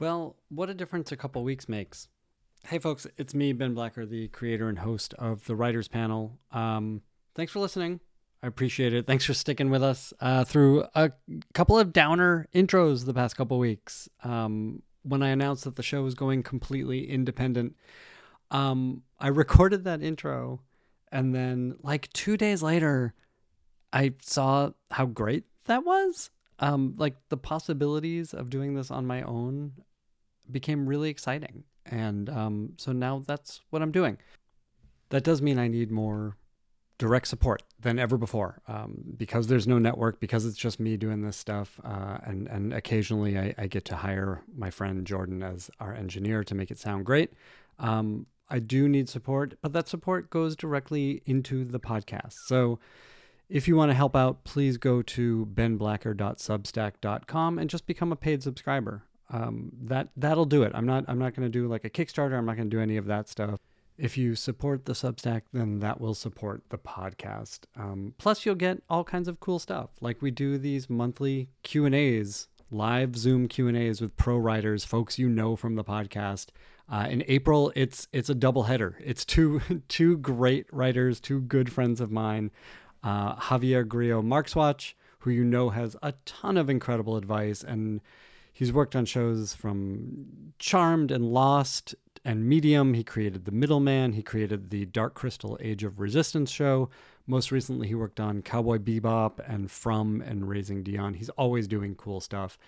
Well, what a difference a couple weeks makes. Hey, folks, it's me, Ben Blacker, the creator and host of the Writers Panel. Um, thanks for listening. I appreciate it. Thanks for sticking with us uh, through a couple of downer intros the past couple weeks. Um, when I announced that the show was going completely independent, um, I recorded that intro, and then like two days later, I saw how great that was. Um, like the possibilities of doing this on my own became really exciting. And um, so now that's what I'm doing. That does mean I need more direct support than ever before um, because there's no network, because it's just me doing this stuff. Uh, and, and occasionally I, I, get to hire my friend Jordan as our engineer to make it sound great. Um, I do need support, but that support goes directly into the podcast. So if you want to help out, please go to benblacker.substack.com and just become a paid subscriber um, that that'll do it. I'm not I'm not going to do like a Kickstarter. I'm not going to do any of that stuff. If you support the Substack, then that will support the podcast. Um, plus, you'll get all kinds of cool stuff. Like we do these monthly Q and A's, live Zoom Q and A's with pro writers, folks you know from the podcast. Uh, in April, it's it's a double header. It's two two great writers, two good friends of mine, uh, Javier Grillo Marxuach, who you know has a ton of incredible advice and He's worked on shows from Charmed and Lost and Medium. He created The Middleman. He created the Dark Crystal Age of Resistance show. Most recently, he worked on Cowboy Bebop and From and Raising Dion. He's always doing cool stuff.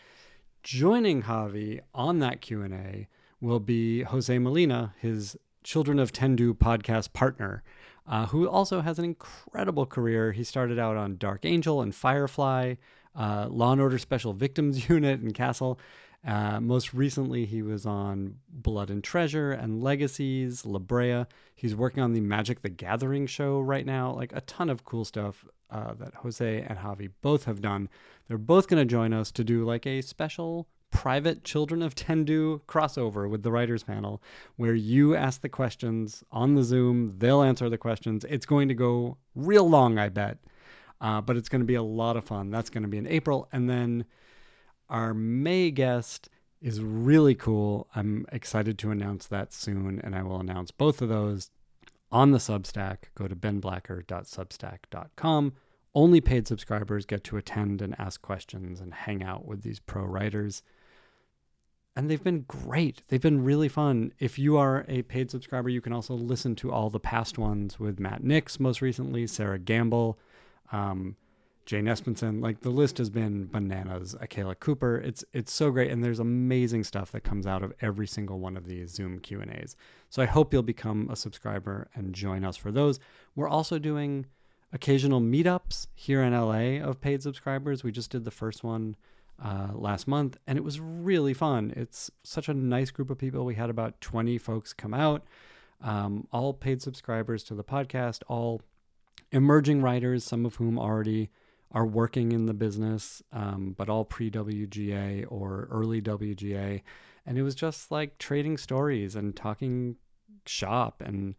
Joining Javi on that Q&A will be Jose Molina, his Children of Tendu podcast partner, uh, who also has an incredible career. He started out on Dark Angel and Firefly, uh, Law and Order Special Victims Unit in Castle. Uh, most recently, he was on Blood and Treasure and Legacies, La Brea. He's working on the Magic the Gathering show right now. Like a ton of cool stuff uh, that Jose and Javi both have done. They're both going to join us to do like a special private Children of Tendu crossover with the writers panel where you ask the questions on the Zoom, they'll answer the questions. It's going to go real long, I bet. Uh, but it's going to be a lot of fun. That's going to be in April. And then our May guest is really cool. I'm excited to announce that soon, and I will announce both of those on the Substack. Go to benblacker.substack.com. Only paid subscribers get to attend and ask questions and hang out with these pro writers. And they've been great. They've been really fun. If you are a paid subscriber, you can also listen to all the past ones with Matt Nix, most recently, Sera Gamble, um, Jane Espenson. Like the list has been bananas. Akela Cooper. It's it's so great, and there's amazing stuff that comes out of every single one of these Zoom Q and A's. So I hope you'll become a subscriber and join us for those. We're also doing occasional meetups here in LA of paid subscribers. We just did the first one uh, last month, and it was really fun. It's such a nice group of people. We had about 20 folks come out, um, all paid subscribers to the podcast, all emerging writers, some of whom already are working in the business, um, but all pre WGA or early WGA. And it was just like trading stories and talking shop and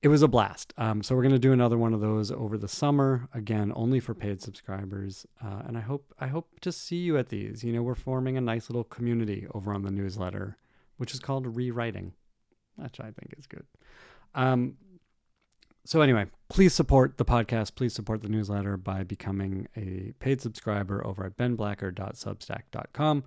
it was a blast. Um, so we're going to do another one of those over the summer. Again, only for paid subscribers. Uh, and I hope I hope to see you at these. You know, we're forming a nice little community over on the newsletter, which is called Rewriting, which I think is good. Um, so anyway, please support the podcast. Please support the newsletter by becoming a paid subscriber over at benblacker.substack.com.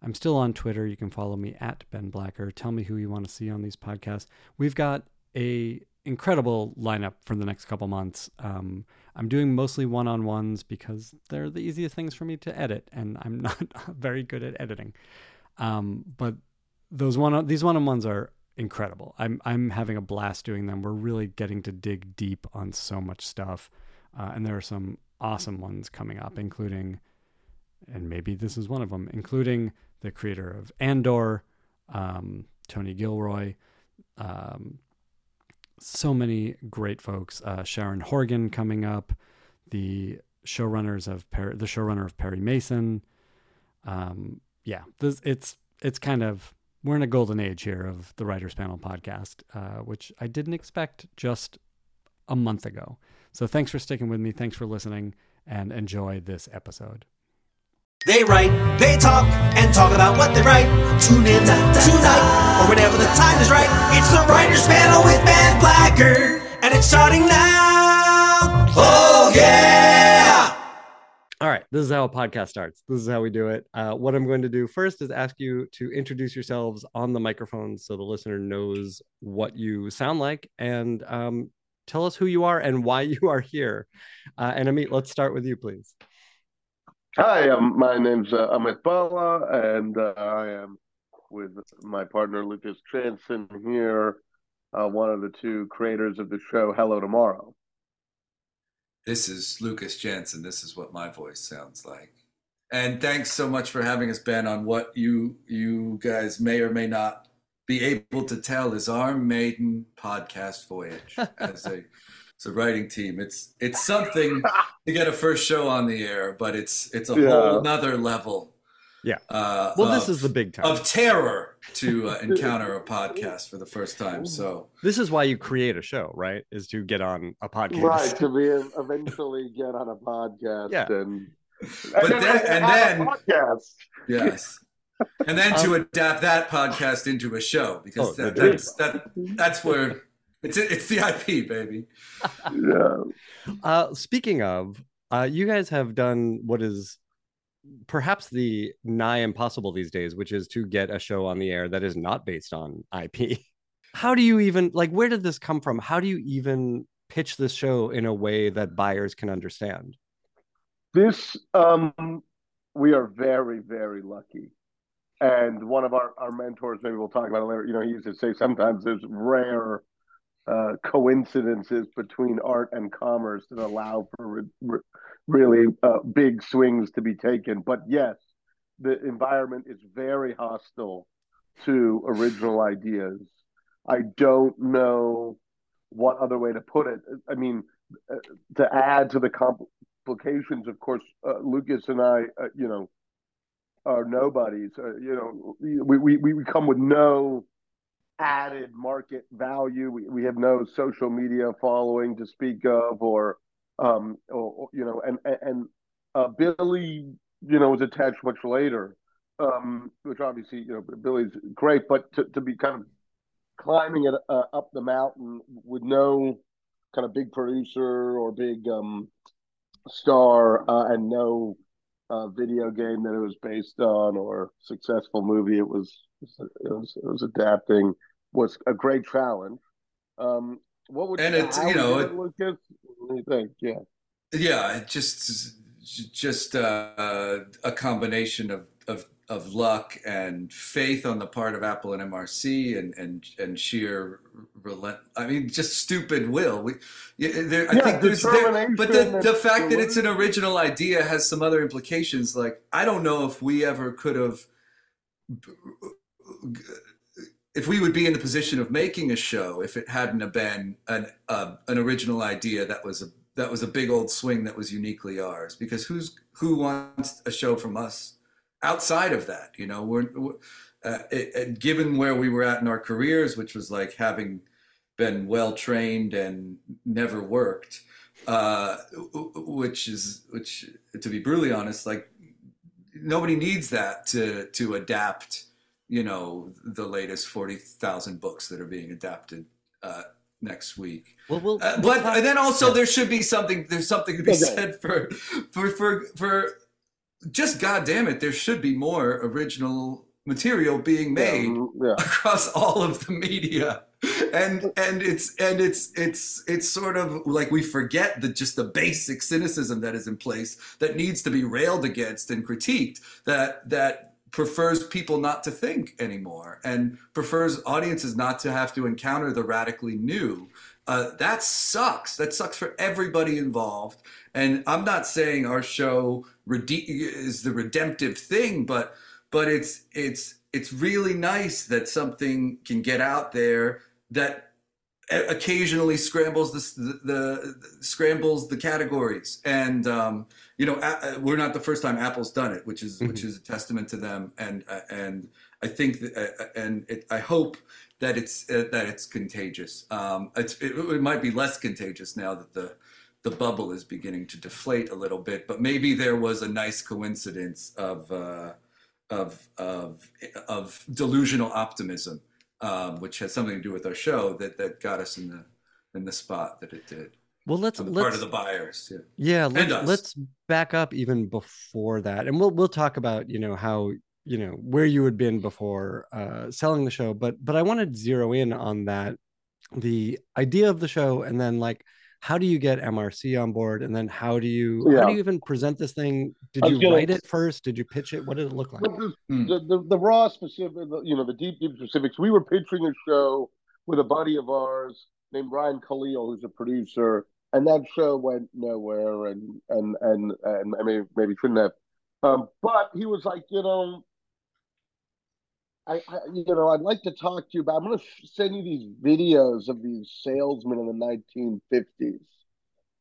I'm still on Twitter. You can follow me at Ben Blacker. Tell me who you want to see on these podcasts. We've got a incredible lineup for the next couple months. Um, I'm doing mostly one-on-ones because they're the easiest things for me to edit, and I'm not very good at editing. Um, but those one these one-on-ones are incredible. I'm I'm having a blast doing them. We're really getting to dig deep on so much stuff, uh, and there are some awesome ones coming up, including, and maybe this is one of them, including the creator of Andor, um, Tony Gilroy. Um, so many great folks. Uh, Sharon Horgan coming up, the showrunners of per- the showrunner of Perry Mason. Um, yeah, this, it's it's kind of we're in a golden age here of the Writers Panel podcast, uh, which I didn't expect just a month ago. So thanks for sticking with me. Thanks for listening and enjoy this episode. They write, they talk, and talk about what they write. Tune in tonight, or whenever the time is right. It's the Writers Panel with Ben Blacker, and it's starting now. Oh, yeah! All right, this is how a podcast starts. This is how we do it. Uh, what I'm going to do first is ask you to introduce yourselves on the microphone so the listener knows what you sound like and um, tell us who you are and why you are here. Uh, and Amit, let's start with you, please. Hi, um, my name's uh, Amit Bhalla, and uh, I am with my partner Lucas Jansen here, uh, one of the two creators of the show Hello Tomorrow. This is Lucas Jansen. This is what my voice sounds like. And thanks so much for having us, Ben, on what you you guys may or may not be able to tell is our maiden podcast voyage as a it's a writing team. It's it's something to get a first show on the air, but it's it's a Yeah. whole nother level. Yeah. Uh, Well, this of- is the big time. of terror to uh, encounter a podcast for the first time. So This is why you create a show, right? Is to get on a podcast. Right, to be eventually get on a podcast Yeah. and, But and then- and then- podcast. yes. And then to adapt that podcast into a show because Oh, that, that's that that's where it's it's the IP baby. Yeah. Uh, speaking of, uh, you guys have done what is perhaps the nigh impossible these days, which is to get a show on the air that is not based on IP. How do you even like? Where did this come from? How do you even pitch this show in a way that buyers can understand? This um we are very, very lucky. And one of our, our mentors, maybe we'll talk about it later, you know, he used to say sometimes there's rare uh, coincidences between art and commerce that allow for re- re- really uh, big swings to be taken. But yes, the environment is very hostile to original ideas. I don't know what other way to put it. I mean, uh, to add to the complications, of course, uh, Lucas and I, uh, you know, are nobodies. Uh, you know, we, we, we come with no added market value. We, we have no social media following to speak of, or, um, or, you know, and and uh, Billy, you know, was attached much later, um, which obviously, you know, Billy's great, but to, to be kind of climbing it uh, up the mountain with no kind of big producer or big um, star uh, and no uh, video game that it was based on or successful movie it was it was it was adapting was a great challenge. Um, what would And you, it's, you know, it- Lucas? What do you think? Yeah. Yeah, it just just uh, a combination of, of of luck and faith on the part of Apple and MRC and and and sheer relent. I mean, just stupid will. We, yeah, there, I Yeah, think there's there, but the the fact that it's an original idea has some other implications. Like I don't know if we ever could have. If we would be in the position of making a show if it hadn't been an uh, an original idea that was a that was a big old swing that was uniquely ours because who's who wants a show from us outside of that you know? We're, we're uh, it, given where we were at in our careers which was like having been well trained and never worked uh, which is which to be brutally honest like nobody needs that to to adapt you know the latest 40,000 books that are being adapted uh, next week Well, we'll, uh, we'll but talk- and then also Yeah. there should be something. There's something to be Okay. said for, for for for just goddamn it. There should be more original material being made Yeah, mm, yeah. across all of the media, and and it's and it's it's it's sort of like we forget the just the basic cynicism that is in place that needs to be railed against and critiqued. That that prefers people not to think anymore and prefers audiences not to have to encounter the radically new uh, that sucks. That sucks for everybody involved. And I'm not saying our show rede- is the redemptive thing, but but it's it's it's really nice that something can get out there that occasionally scrambles the, the, the scrambles the categories. And um, you know, a- we're not the first time Apple's done it, which is which is a testament to them. And uh, and I think that, uh, and it, I hope that it's uh, that it's contagious. Um, it's, it, it might be less contagious now that the the bubble is beginning to deflate a little bit. But maybe there was a nice coincidence of uh, of of of delusional optimism, um, which has something to do with our show that that got us in the in the spot that it did. Well, let's On the let's part of the buyers. Yeah. yeah let's, let's back up even before that, and we'll we'll talk about you know how you know where you had been before uh, selling the show, but but I want to zero in on that the idea of the show, and then like how do you get MRC on board, and then how do you how do you even present this thing? Did I was you gonna- write it first? Did you pitch it? What did it look like? The, Hmm. the, the, the raw specific, you know, the deep, deep specifics. We were pitching a show with a buddy of ours named Ryan Khalil, who's a producer, and that show went nowhere, and and and and I mean, maybe shouldn't have. Um, but he was like, you know, I, I you know, I'd like to talk to you about. I'm going to send you these videos of these salesmen in the 1950s.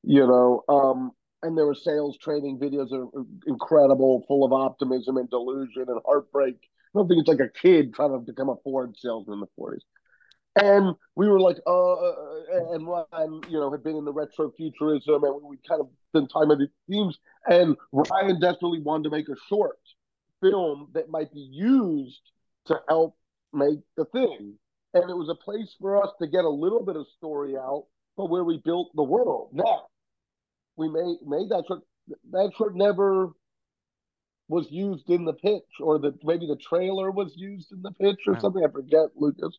You know, um, and there were sales training videos that are incredible, full of optimism and delusion and heartbreak. I don't think it's like a kid trying to become a Ford salesman in the 40s. And we were like, uh, uh, and Ryan, you know, had been in the retro futurism, and we kind of been time about the themes. And Ryan desperately wanted to make a short film that might be used to help make the thing. And it was a place for us to get a little bit of story out, but where we built the world. Now, we made made that short. That short never was used in the pitch, or the maybe the trailer was used in the pitch or Wow. something. I forget, Lucas.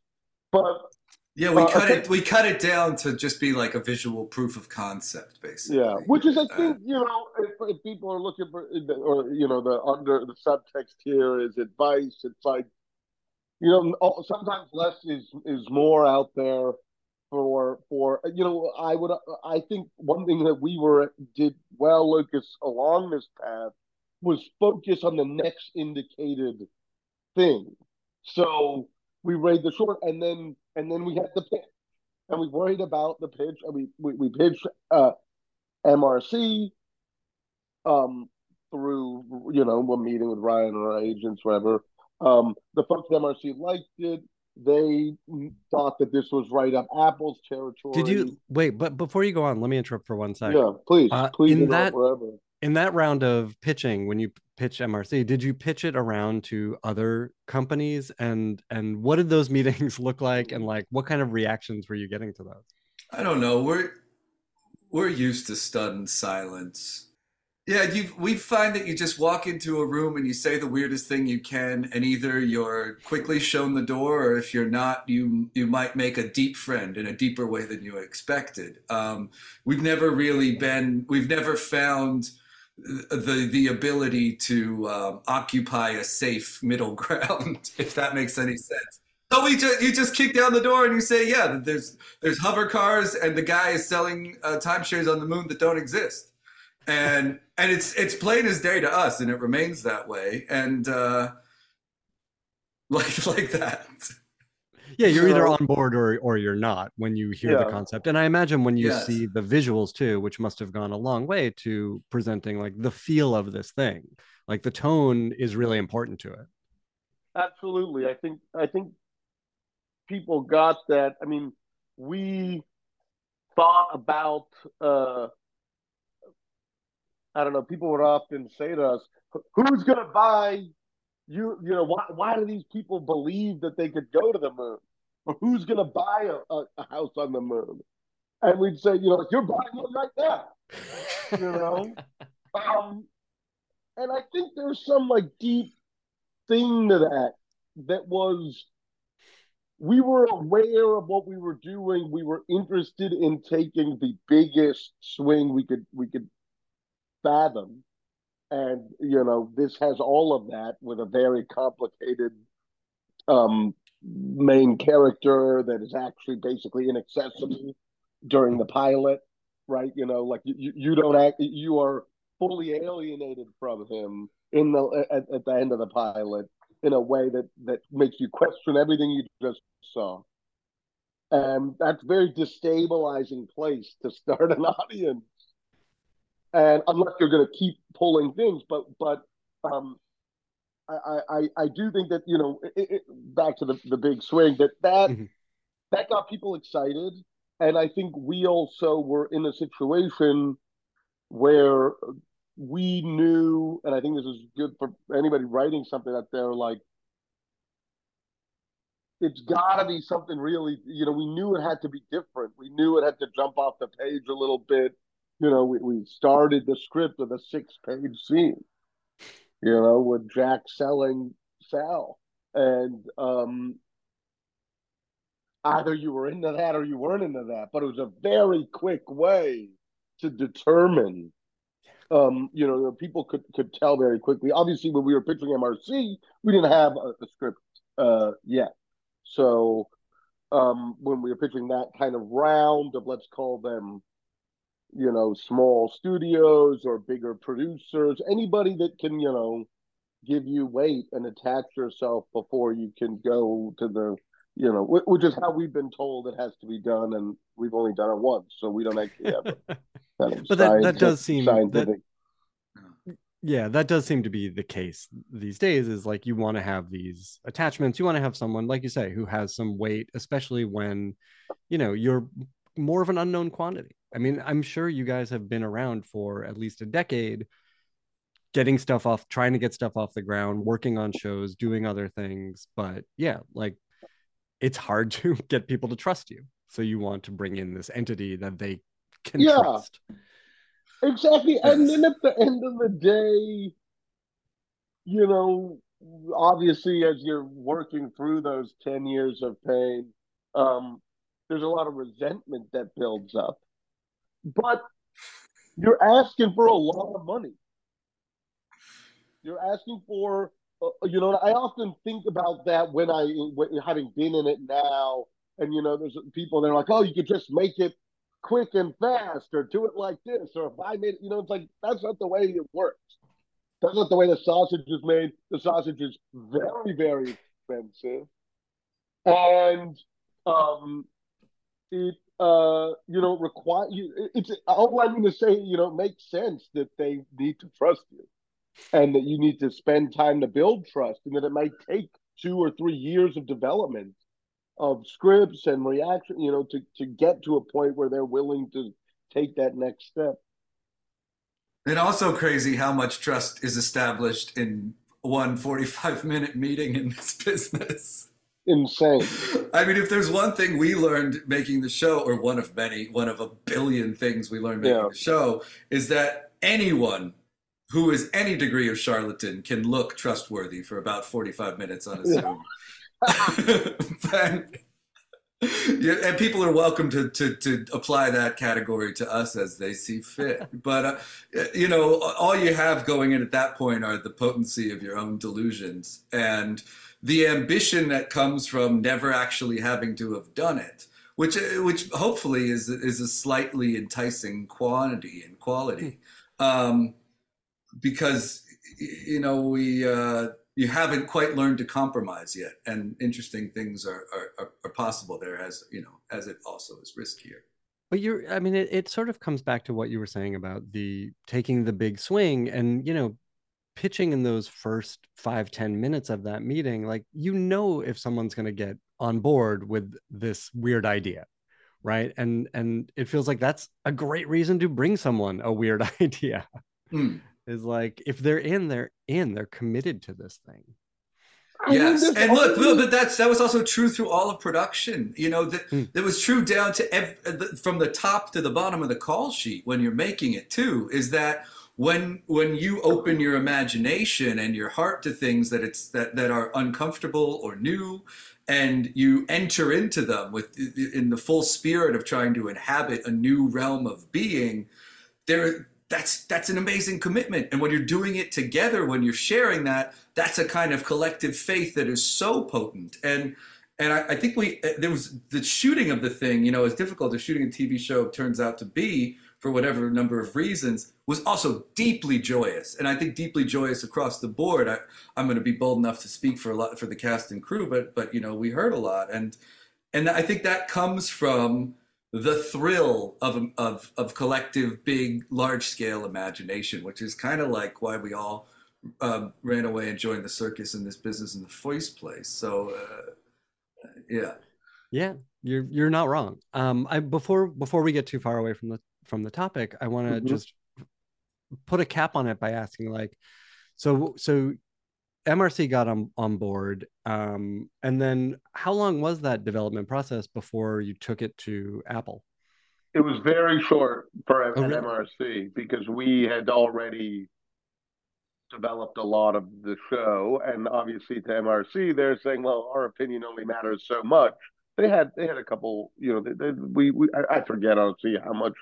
But Yeah, we Uh, cut okay. it. We cut it down to just be like a visual proof of concept, basically. yeah, which is I Uh, think you know if, if people are looking for or you know the under the subtext here is advice. It's like you know sometimes less is is more out there for for you know I would I think one thing that we were did well Lucas along this path was focus on the next indicated thing. So we read the short and then and then we had the pitch and we worried about the pitch and we we, we pitched uh MRC um through you know a meeting with Ryan or our agents whatever um the folks at MRC liked it they thought that this was right up Apple's territory Did you wait? But before you go on, let me interrupt for one second. yeah please Uh, please in that- wherever in that round of pitching when you pitch mrc did you pitch it around to other companies and and what did those meetings look like and like what kind of reactions were you getting to those I don't know. We're we're used to stunned silence. Yeah, you we find that you just walk into a room and you say the weirdest thing you can, and either you're quickly shown the door, or if you're not, you you might make a deep friend in a deeper way than you expected. Um, we've never really been. We've never found the the ability to um, occupy a safe middle ground, if that makes any sense. So we you just kick down the door and you say, yeah, there's there's hover cars and the guy is selling uh, timeshares on the moon that don't exist, and and it's it's plain as day to us, and it remains that way, and uh, like like that. Yeah you're either on board or or you're not when you hear the concept and i imagine when you Yes. see the visuals too which must have gone a long way to presenting like the feel of this thing like the tone is really important to it Absolutely. I think I think people got that. I mean, we thought about uh I don't know, people would often say to us, who's gonna buy you you know, why why do these people believe that they could go to the moon? Or who's gonna buy a, a, a house on the moon? And we'd say, you know, you're buying one right now. You know? um and I think there's some like deep thing to that that was we were aware of what we were doing we were interested in taking the biggest swing we could we could fathom and you know this has all of that with a very complicated um main character that is actually basically inaccessible during the pilot right? You know like you, you- don't act you are fully alienated from him in the at, at the end of the pilot in a way that that makes you question everything you just saw. And that's very destabilizing place to start an audience and unless you're going to keep pulling things but but um I, I, I do think that you know it, it, back to the, the big swing that that Mhm. that got people excited and I think we also were in a situation where we knew, and I think this is good for anybody writing something out there, like it's got to be something really, you know, we knew it had to be different. We knew it had to jump off the page a little bit. You know, we, we started the script with a six page scene, you know, with Jack selling Sal. And um, either you were into that or you weren't into that, but it was a very quick way to determine. Um, you know, people could could tell very quickly. Obviously, when we were pitching MRC, we didn't have a, a script uh, yet. So um, when we were pitching that kind of round of let's call them, you know, small studios or bigger producers, anybody that can, you know, give you weight and attach yourself before you can go to the you know, which is how we've been told it has to be done, and we've only done it once, so we don't actually have. kind of but that, that does seem that, yeah, that does seem to be the case these days. Is like you want to have these attachments, you want to have someone, like you say, who has some weight, especially when, you know, you're more of an unknown quantity. I mean, I'm sure you guys have been around for at least a decade getting stuff off trying to get stuff off the ground working on shows doing other things but yeah like it's hard to get people to trust you. So you want to bring in this entity that they can yeah, trust. Exactly. And then at the end of the day, you know, obviously as you're working through those 10 years of pain, um, there's a lot of resentment that builds up. But you're asking for a lot of money. You're asking for uh, you know, I often think about that when I, when, having been in it now, and you know, there's people that are like, oh, you could just make it quick and fast, or do it like this, or if I made it, you know, it's like that's not the way it works. That's not the way the sausage is made. The sausage is very, very expensive, and um, it uh, you know, require you. It's all I mean to say, you know, makes sense that they need to trust you and that you need to spend time to build trust and that it might take two or three years of development of scripts and reaction you know to to get to a point where they're willing to take that next step and also crazy how much trust is established in one 45 minute meeting in this business insane i mean if there's one thing we learned making the show or one of many one of a billion things we learned making yeah. the show is that anyone who is any degree of charlatan can look trustworthy for about 45 minutes on a Zoom. and, yeah, and people are welcome to, to, to apply that category to us as they see fit. But, uh, you know, all you have going in at that point are the potency of your own delusions and the ambition that comes from never actually having to have done it. Which, which hopefully is is a slightly enticing quantity and quality. Hmm. Um, because you know we uh, you haven't quite learned to compromise yet, and interesting things are, are are possible there as you know as it also is riskier. But you're, I mean, it, it sort of comes back to what you were saying about the taking the big swing and, you know, pitching in those first five ten minutes of that meeting. Like, you know, if someone's going to get on board with this weird idea. Right. And, and it feels like that's a great reason to bring someone a weird idea. Mm is like if they're in, they're in, they're committed to this thing. Yes, and look, but that's that was also true through all of production. You know that mm. that was true down to ev- from the top to the bottom of the call sheet when you're making it too. Is that when when you open your imagination and your heart to things that it's that that are uncomfortable or new, and you enter into them with in the full spirit of trying to inhabit a new realm of being, there that's that's an amazing commitment. And when you're doing it together when you're sharing that that's a kind of collective faith that is so potent. And and I, I, think we uh, there was the shooting of the thing you know as difficult as shooting a tv show turns out to be for whatever number of reasons was also deeply joyous and i think deeply joyous across the board I, i'm going to be bold enough to speak for a lot for the cast and crew but but you know we heard a lot and and i think that comes from the thrill of, of, of collective, big, large scale imagination, which is kind of like why we all um, ran away and joined the circus in this business in the first place. So, uh, yeah. Yeah. you're you're not wrong. Um, I before before we get too far away from the from the topic, I want to Mhm. just put a cap on it by asking like, so so MRC got on on board, um, and then how long was that development process before you took it to Apple? It was very short for Oh, really? MRC because we had already developed a lot of the show, and obviously to MRC, they're saying, "Well, our opinion only matters so much." They had they had a couple, you know, they, they, we, we I, I forget honestly how much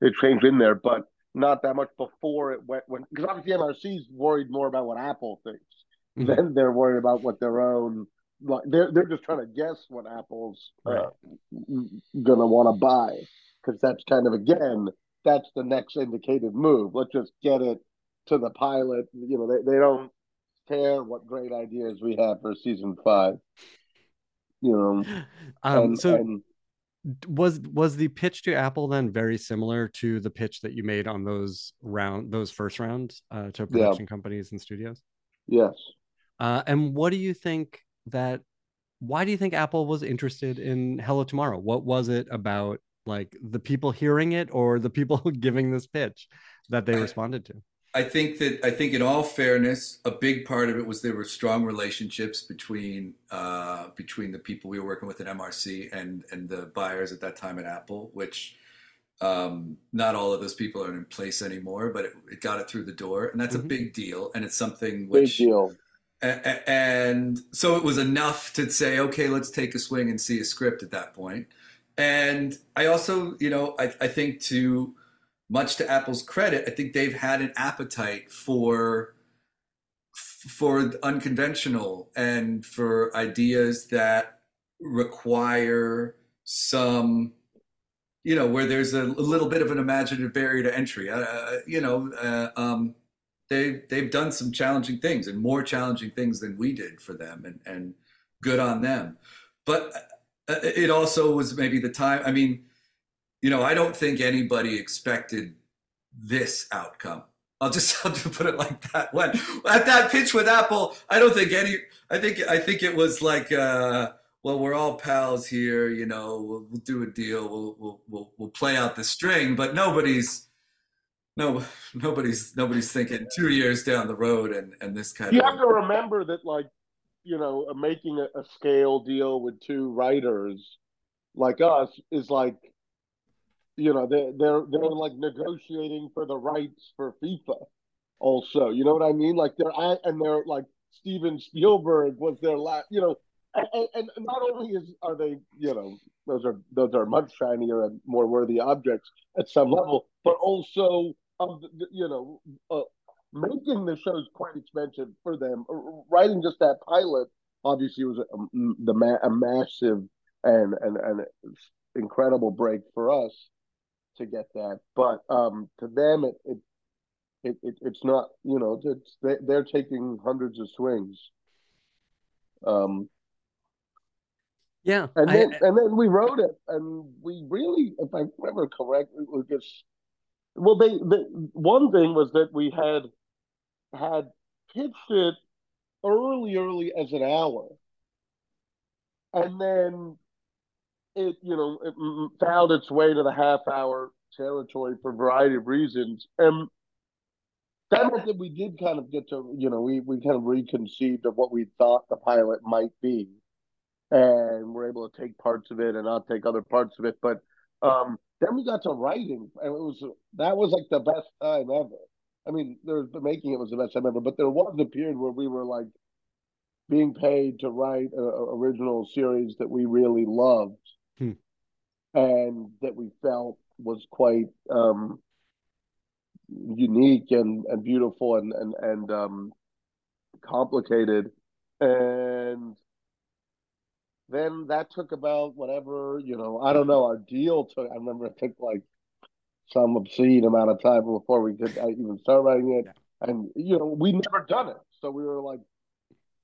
it changed in there, but not that much before it went when because obviously MRC is worried more about what Apple thinks Mhm. than they're worried about what their own like they're they're just trying to guess what Apple's uh, gonna want to buy because that's kind of again that's the next indicated move. Let's just get it to the pilot. You know, they, they don't care what great ideas we have for season five. You know, Um, and, so and was was the pitch to Apple then very similar to the pitch that you made on those round those first rounds uh, to production companies and studios? yes, Uh, and what do you think that? Why do you think Apple was interested in Hello Tomorrow? What was it about, like the people hearing it or the people giving this pitch, that they responded to? I think that I think in all fairness, a big part of it was there were strong relationships between uh, between the people we were working with at MRC and and the buyers at that time at Apple, which um, not all of those people are in place anymore, but it, it got it through the door, and that's Mhm. a big deal, and it's something which big deal. a- and so it was enough to say, okay, let's take a swing and see a script at that point. And I also, you know, I, I think to much to Apple's credit, I think they've had an appetite for for unconventional and for ideas that require some you know where there's a, little bit of an imaginative barrier to entry. Uh, you know uh, um, they they've done some challenging things and more challenging things than we did for them and and good on them. But uh, it also was maybe the time i mean you know i don't think anybody expected this outcome. I'll just i'll just put it like that. When at that pitch with apple i don't think any i think i think it was like uh well we're all pals here you know we'll, we'll do a deal we'll, we'll we'll we'll play out the string but nobody's no nobody's nobody's thinking two years down the road and and this kind You of You have to remember that, like, you know, making a, a scale deal with two writers like us is like, you know, they're they're they're like negotiating for the rights for FIFA. Also, you know what I mean? Like they're at, and they're like Steven Spielberg was their last, you know, and, and, not only is are they, you know, those are those are much shinier and more worthy objects at some level, but also, um, you know, uh, making the show is quite expensive for them. Writing just that pilot obviously was a, the ma- a massive and and and incredible break for us to get that. But um, to them, it, it it, it it's not. You know, it's they, they're taking hundreds of swings. Um, Yeah, and I- then and then we wrote it, and we really, if I remember correctly, we just well, they, they one thing was that we had had pitched it early, early as an hour, and then it, you know, it found its way to the half hour territory for a variety of reasons, and that meant that we did kind of get to, you know, we we kind of reconceived of what we thought the pilot might be, and we're able to take parts of it and not take other parts of it, but um, then we got to writing, and it was that was like the best time ever. I mean, there was the making it was the best time ever, but there was a period where we were like being paid to write a, a original series that we really loved, Hmm. and that we felt was quite um, unique and, and beautiful and and and um, complicated, and then that took about whatever you know. I don't know. Our deal took. I remember it took like some obscene amount of time before we could uh, even start writing it. And you know, we never done it, so we were like,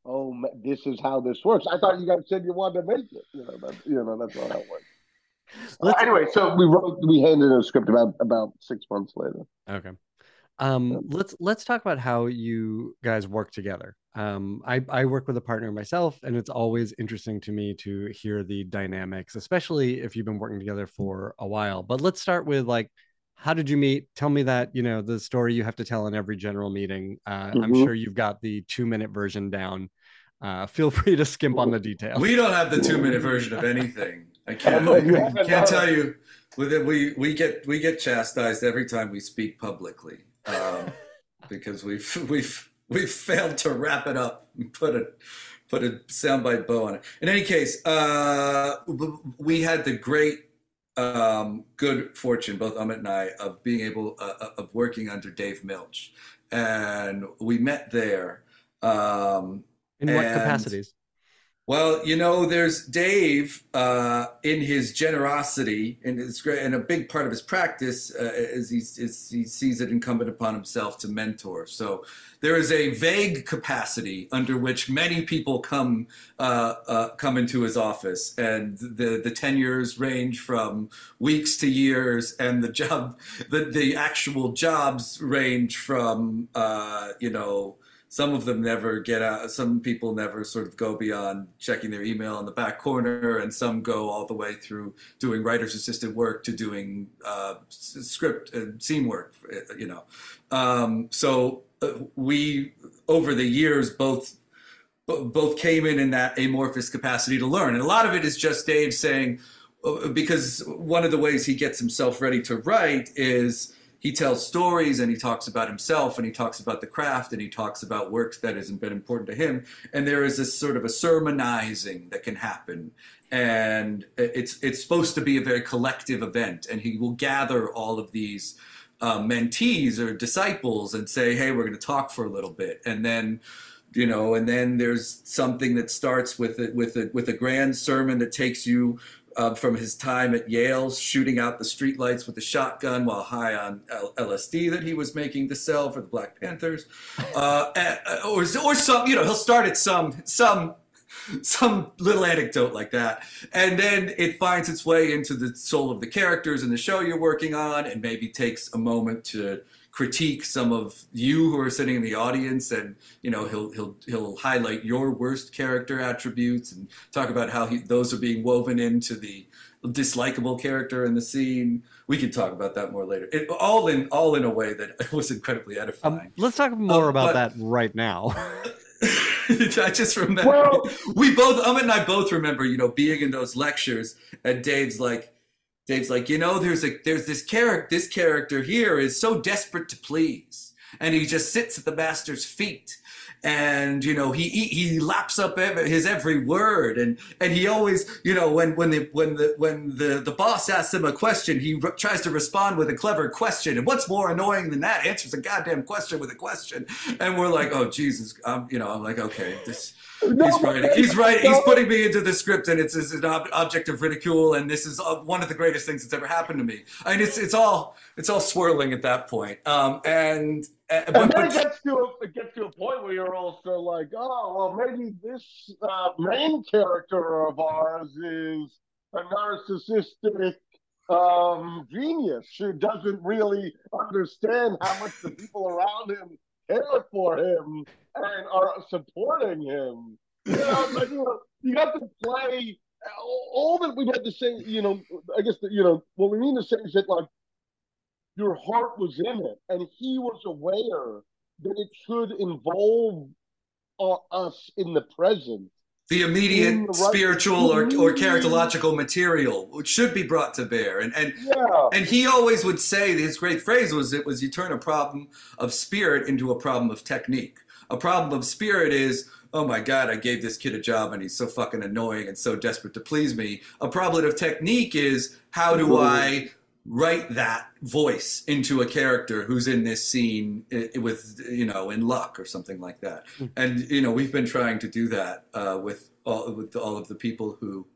"Oh, this is how this works." I thought you guys said you wanted to make it. You know, that, you know, that's how it works. Uh, anyway, so we wrote, we handed a script about about six months later. Okay. Um, let's let's talk about how you guys work together. Um, I I work with a partner myself, and it's always interesting to me to hear the dynamics, especially if you've been working together for a while. But let's start with like, how did you meet? Tell me that you know the story you have to tell in every general meeting. Uh, I'm Mhm. sure you've got the two minute version down. Uh, feel free to skimp on the details. We don't have the two minute version of anything. I can't, I can't tell you. We we get we get chastised every time we speak publicly um, because we've we've we've failed to wrap it up and put a put a soundbite bow on it. In any case, uh, we had the great um, good fortune, both Amit and I, of being able uh, of working under Dave Milch, and we met there. Um, in what and- capacities? Well, you know, there's Dave uh, in his generosity, and it's great. And a big part of his practice uh, is, is he sees it incumbent upon himself to mentor. So there is a vague capacity under which many people come uh, uh, come into his office, and the the tenures range from weeks to years, and the job the the actual jobs range from uh, you know some of them never get out some people never sort of go beyond checking their email in the back corner and some go all the way through doing writer's assistant work to doing uh, script and scene work uh, you know. Um, so uh, we over the years both both came in in that amorphous capacity to learn. And a lot of it is just dave saying uh, because one of the ways he gets himself ready to write is he tells stories and he talks about himself and he talks about the craft and he talks about works that hasn't been important to him. And there is this sort of a sermonizing that can happen. And it's it's supposed to be a very collective event. And he will gather all of these uh, mentees or disciples and say hey we're going to talk for a little bit. And then you know and then there's something that starts with it with a with a grand sermon that takes you uh, from his time at Yale, shooting out the streetlights with a shotgun while high on L- LSD that he was making to sell for the Black Panthers, uh, and- or or some you know he'll start at some some some little anecdote like that, and then it finds its way into the soul of the characters in the show you're working on, and maybe takes a moment to critique some of you who are sitting in the audience and you know he'll he'll he'll highlight your worst character attributes and talk about how he, those are being woven into the dislikable character in the scene. We can talk about that more later. It, all in all in a way that was incredibly edifying. Um, let's talk more Uh, about but- that right now. I just remember Well- we both Amit and I both remember, you know, being in those lectures and Dave's like Dave's like, you know, there's a there's this character this character here is so desperate to please. And he just sits at the master's feet. And you know he he, he laps up every, his every word, and and he always you know when when the when the when the the boss asks him a question, he re- tries to respond with a clever question. And what's more annoying than that? Answers a goddamn question with a question. And we're like, oh Jesus, I'm you know I'm like okay this No, he's writing. He's right. He's putting me into the script, and it's, it's an ob- object of ridicule. And this is uh, one of the greatest things that's ever happened to me. I mean, it's it's all it's all swirling at that point. Um, and uh, And but, then it gets to a, it gets to a point where you're also like, oh, well, maybe this uh, main character of ours is a narcissistic um, genius who doesn't really understand how much the people around him care for him and are supporting him. You know, like, you, know, you got to play all that we had to say. You know, I guess that you know what we mean to say is that like your heart was in it, and he was aware that it should involve uh, us in the present. the immediate the right- spiritual or, or characterological material which should be brought to bear. And and Yeah, and he always would say his great phrase was it was you turn a problem of spirit into a problem of technique. A problem of spirit is oh my god, I gave this kid a job and he's so fucking annoying and so desperate to please me. A problem of technique is how do I write that voice into a character who's in this scene with you know in luck or something like that. And you know we've been trying to do that uh, with all with all of the people who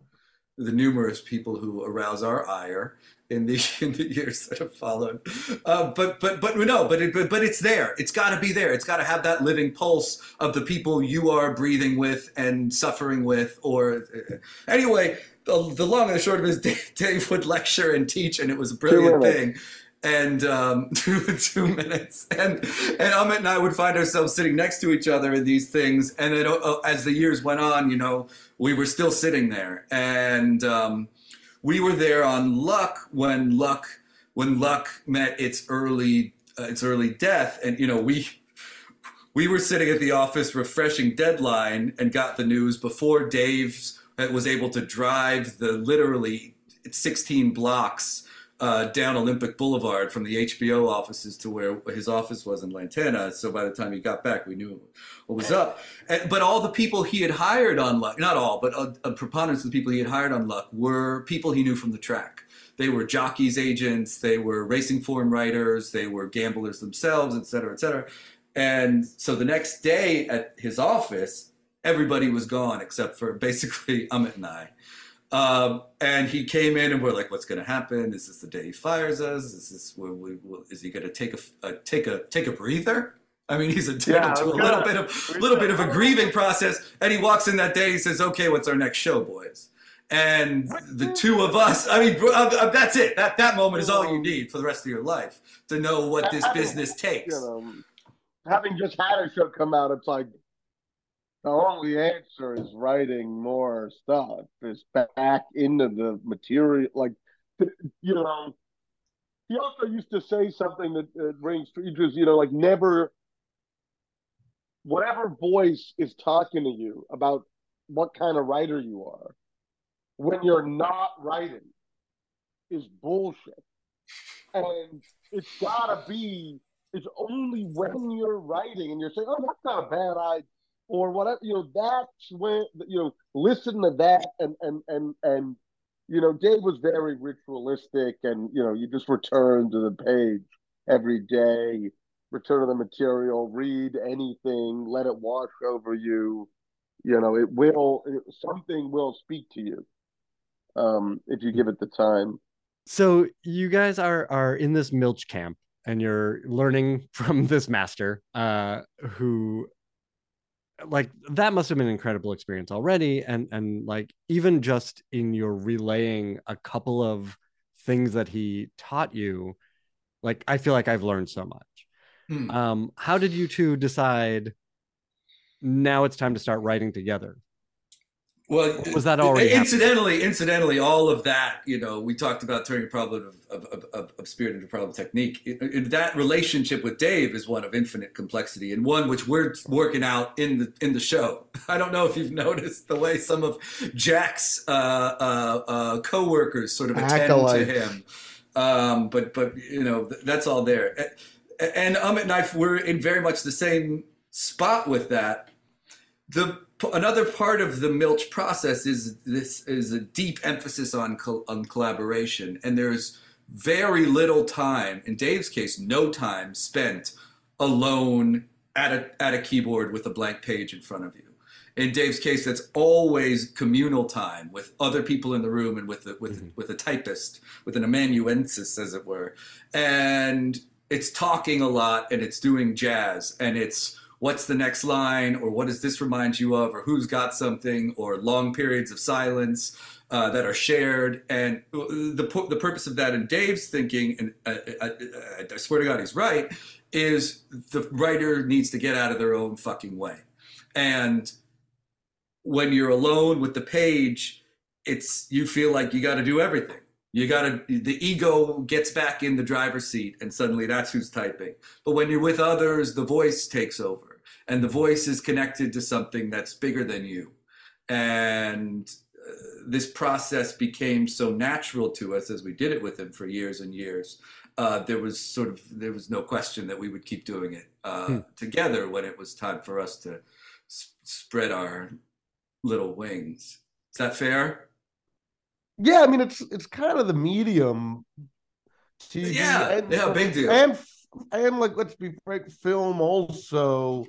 the numerous people who arouse our ire in the in the years that have followed. Uh, but but but no, but it, but but it's there. It's got to be there. It's got to have that living pulse of the people you are breathing with and suffering with. Or anyway, the, the long and the short of it is Dave, Dave would lecture and teach, and it was a brilliant thing. and um, two two minutes, and and Amit and I would find ourselves sitting next to each other in these things, and then uh, as the years went on, you know, we were still sitting there, and um, we were there on Luck when Luck when Luck met its early uh, its early death, and you know we we were sitting at the office refreshing deadline and got the news before Dave was able to drive the literally 16 blocks uh, down Olympic Boulevard from the HBO offices to where his office was in Lantana. So by the time he got back, we knew what was up. And, but all the people he had hired on Luck, not all, but a, a preponderance of the people he had hired on Luck were people he knew from the track. They were jockeys agents, they were racing form writers, they were gamblers themselves, et cetera, et cetera. And so the next day at his office, everybody was gone except for basically Amit and I. Um, and he came in and we're like, "What's going to happen? Is this the day he fires us? Is this where we, is he going to take a, a, take a take a breather?" I mean, he's entitled yeah, to a gonna, little bit of little bit of a grieving process. And he walks in that day. He says, "Okay, what's our next show, boys?" And the two of us, I mean, uh, uh, that's it. That that moment is all you need for the rest of your life to know what this business takes. You know, having just had a show come out, it's like the only answer is writing more stuff. Is back into the material, like you know. He also used to say something that uh, rings true. Just you know, like never. Whatever voice is talking to you about what kind of writer you are, when you're not writing, is bullshit, and it's gotta be it's only when you're writing and you're saying, "Oh, that's not a bad idea," or whatever. You know, that's when you know. Listen to that, and and and and you know, Dave was very ritualistic, and you know, you just return to the page every day, return to the material, read anything, let it wash over you. You know, it will it, something will speak to you um, if you give it the time. So you guys are are in this Milch camp and you're learning from this master uh who like that must have been an incredible experience already. And and like even just in your relaying a couple of things that he taught you like i feel like i've learned so much. Hmm. um how did you two decide now it's time to start writing together well, was that already incidentally? Happening? Incidentally, all of that, you know, we talked about turning a problem of, of, of, of spirit into problem technique. It, it, that relationship with Dave is one of infinite complexity and one which we're working out in the in the show. I don't know if you've noticed the way some of Jack's uh, uh, uh, co-workers sort of attend Acolyte. to him, um, but but you know that's all there. And Amit and I we're in very much the same spot with that. The another part of the Milch process is this is a deep emphasis on on collaboration, and there's very little time. In Dave's case, no time spent alone at a at a keyboard with a blank page in front of you. In Dave's case, that's always communal time with other people in the room and with the, with mm-hmm. with a typist, with an amanuensis, as it were, and it's talking a lot and it's doing jazz and it's what's the next line or what does this remind you of or who's got something or long periods of silence uh, that are shared. And uh, the, the purpose of that in dave's thinking and I, I, I swear to god he's right is the writer needs to get out of their own fucking way. And when you're alone with the page it's you feel like you got to do everything. You gotta the ego gets back in the driver's seat and suddenly that's who's typing. But when you're with others the voice takes over and the voice is connected to something that's bigger than you. And uh, this process became so natural to us as we did it with him for years and years uh, there was sort of there was no question that we would keep doing it uh, hmm. together when it was time for us to s- spread our little wings. Is that fair? Yeah i mean it's it's kind of the medium TV yeah and, yeah big deal. and and like let's be frank film also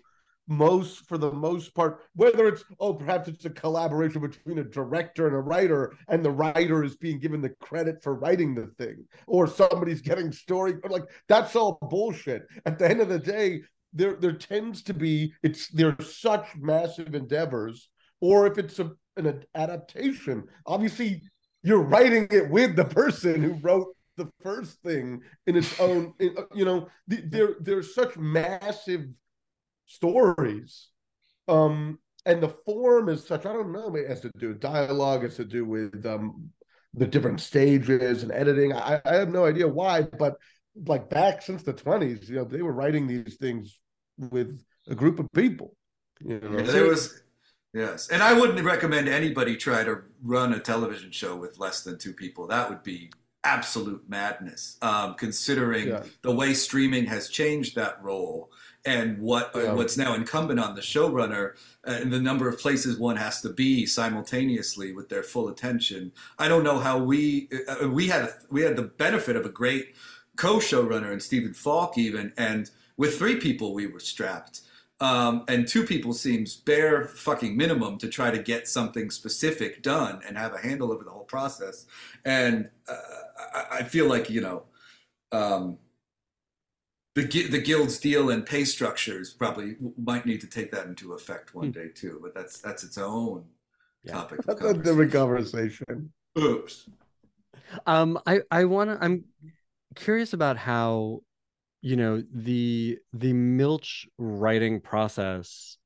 most for the most part whether it's oh perhaps it's a collaboration between a director and a writer and the writer is being given the credit for writing the thing or somebody's getting story like that's all bullshit at the end of the day there there tends to be it's there's such massive endeavors or if it's a, an adaptation obviously you're writing it with the person who wrote the first thing in its own. you know, there there's such massive stories, um, and the form is such. I don't know. It has to do with dialogue. It has to do with um, the different stages and editing. I, I have no idea why, but like back since the 20s, you know, they were writing these things with a group of people. You know, Yeah, there was yes, and I wouldn't recommend anybody try to run a television show with less than two people. That would be absolute madness, um, considering Yeah. the way streaming has changed that role and what Yeah. what's now incumbent on the showrunner uh, and the number of places one has to be simultaneously with their full attention. I don't know how we uh, we had we had the benefit of a great co-showrunner and Stephen Falk even, and with three people we were strapped. Um, and two people seems bare fucking minimum to try to get something specific done and have a handle over the whole process. And uh, I, I feel like you know, um, the the guild's deal and pay structures probably might need to take that into effect one day too. But that's that's its own Yeah. topic. Of that's a different conversation. conversation. Oops. Um, I I want to. I'm curious about how, you know, the the Milch writing process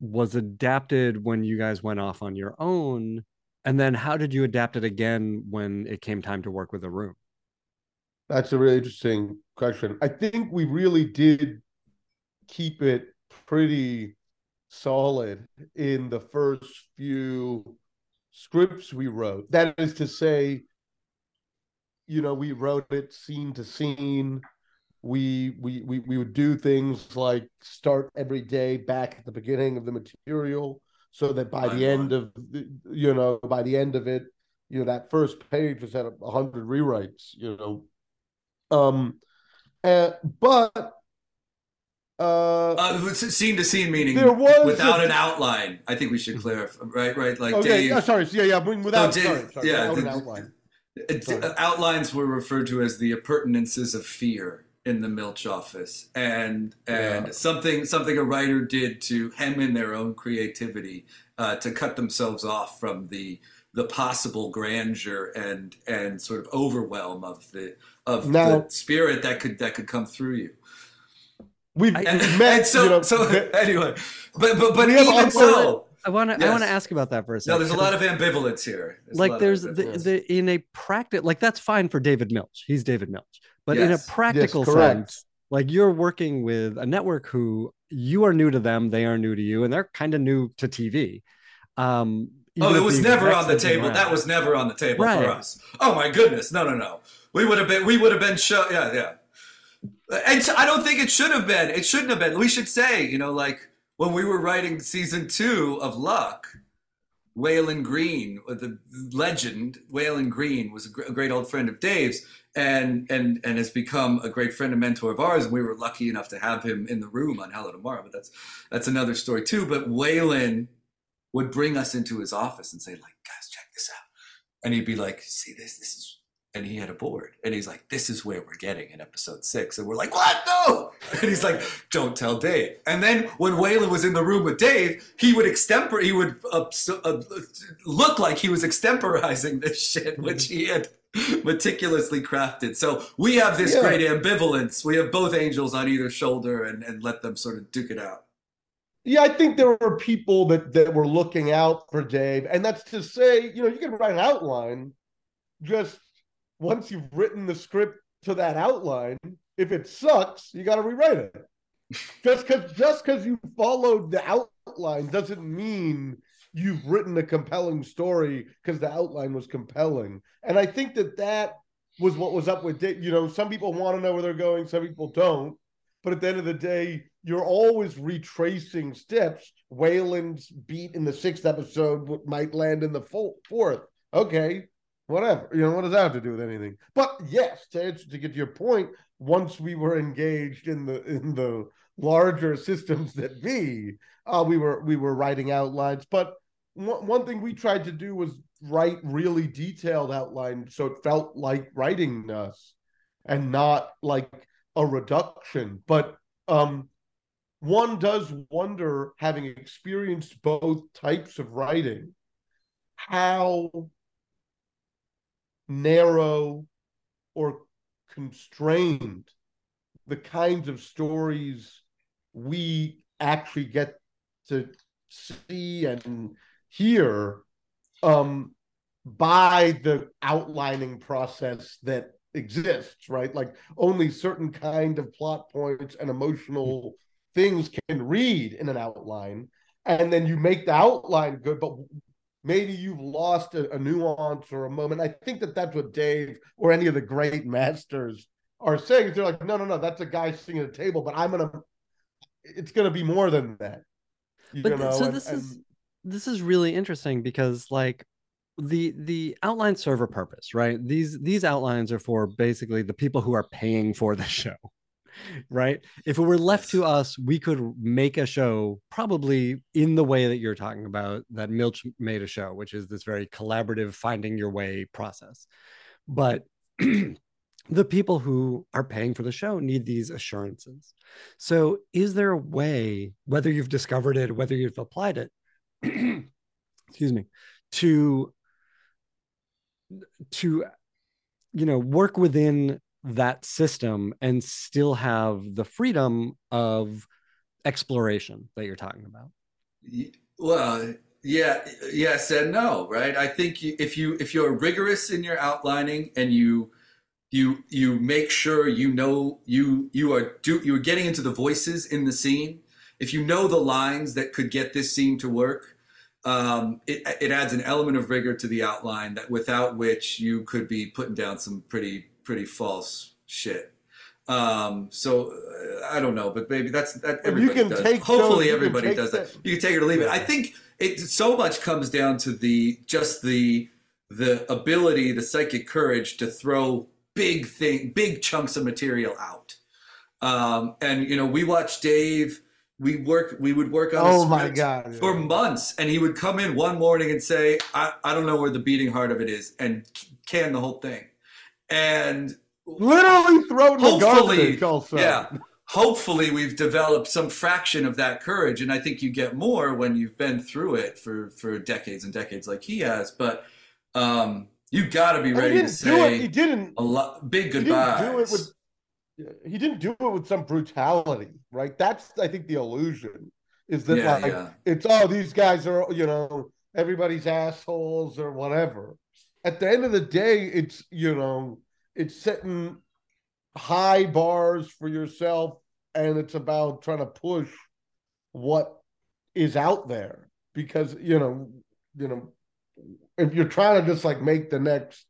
was adapted when you guys went off on your own, and then how did you adapt it again when it came time to work with a room? That's a really interesting question. I think we really did keep it pretty solid in the first few scripts we wrote. That is to say, you know, we wrote it scene to scene. We we we we would do things like start every day back at the beginning of the material, so that by the end of the, you know by the end of it, you know that first page was at a hundred rewrites. You know, um, uh, but uh, Uh, scene to scene meaning There was without a- an outline. I think we should clarify, right? Right, like okay, Dave. yeah, sorry, yeah, yeah, without Dave- sorry, sorry, yeah, without an the- outline. Sorry. uh, outlines were referred to as the appurtenances of fear in the Milch office, and and Yeah. something something a writer did to hem in their own creativity, uh, to cut themselves off from the the possible grandeur and and sort of overwhelm of the of Now- the spirit that could that could come through you. We've, I- And, we've met, and so you know, so anyway, but but but even other- so, I want to. I want to ask about that for a second. no, there's a lot of ambivalence here. There's like there's the, the in a practice like that's fine for David Milch. He's David Milch. But in a practical correct. sense, like you're working with a network who you are new to them, they are new to you, and they're kind of new to TV. Um, Oh, it was never on the table. That was never on the table Right. for us. Oh my goodness, no, no, no. We would have been. We would have been. Show, yeah, yeah. And I don't think it should have been. It shouldn't have been. We should say, you know, like when we were writing season two of Luck, Walon Green, uh, the legend Walon Green, was a a great old friend of Dave's, and and and has become a great friend and mentor of ours. And we were lucky enough to have him in the room on Hello Tomorrow. But that's that's another story too. But Walon would bring us into his office and say, like, guys, check this out. And he'd be like, see this, this is and he had a board. And he's like, this is where we're getting in episode six. And we're like, what? No. And he's like, don't tell Dave. And then when Walon was in the room with Dave, he would extempor, he would uh, uh, look like he was extemporizing this shit, which he had meticulously crafted. So we have this Yeah. great ambivalence. We have both angels on either shoulder and, and let them sort of duke it out. Yeah, I think there were people that that were looking out for Dave, and that's to say, you know, you can write an outline. Just once you've written the script to that outline, if it sucks, you got to rewrite it. Just because just because you followed the outline doesn't mean you've written a compelling story because the outline was compelling. And I think that that was what was up with Dave. You know, some people want to know where they're going, some people don't. But at the end of the day, you're always retracing steps. Walon's beat in the sixth episode might land in the fourth. Okay, whatever. You know, what does that have to do with anything? But yes, to, answer, to get to your point, once we were engaged in the in the larger systems that be, uh, we were we were writing outlines. But one, one thing we tried to do was write really detailed outlines, so it felt like writing us, and not like a reduction. But um, one does wonder, having experienced both types of writing, how narrow or constrained the kinds of stories we actually get to see and hear um, by the outlining process that exists, right? Like only certain kind of plot points and emotional things can read in an outline, and then you make the outline good, but maybe you've lost a, a nuance or a moment. I think that that's what Dave or any of the great masters are saying. They're like, no, no, no, that's a guy sitting at a table, but I'm gonna. It's gonna be more than that. You But know, so and- this and- is this is really interesting because like the the outline serve a purpose right these these outlines are for basically the people who are paying for the show right? If it were left to us we could make a show probably in the way that you're talking about that milch made a show which is this very collaborative finding your way process. But the people who are paying for the show need these assurances. So is there a way whether you've discovered it whether you've applied it excuse me to to you know work within that system and still have the freedom of exploration that you're talking about Well, yeah, yes and no, right? I think if you if you're rigorous in your outlining and you you you make sure you know you you are do you're getting into the voices in the scene. If you know the lines that could get this scene to work, um, it it adds an element of rigor to the outline that without which you could be putting down some pretty pretty false shit. Um, so uh, I don't know, but maybe that's that. Everybody can does. take Hopefully, those- everybody does that. that- You can take it or leave it. I think it so much comes down to the just the the ability, the psychic courage to throw big thing, big chunks of material out. Um, and you know, we watched Dave. We work. We would work on. oh my god, for months and he would come in one morning and say I, I don't know where the beating heart of it is and can the whole thing and literally thrown the garbage. Also, yeah hopefully we've developed some fraction of that courage and i think you get more when you've been through it for for decades and decades like he has but um you got to be ready to didn't it. He didn't. a lot big He didn't do it with. He didn't do it with some brutality, right? That's I think the illusion is that yeah like yeah it's oh these guys are you know everybody's assholes or whatever. At the end of the day, it's you know it's setting high bars for yourself, and it's about trying to push what is out there. Because you know you know if you're trying to just like make the next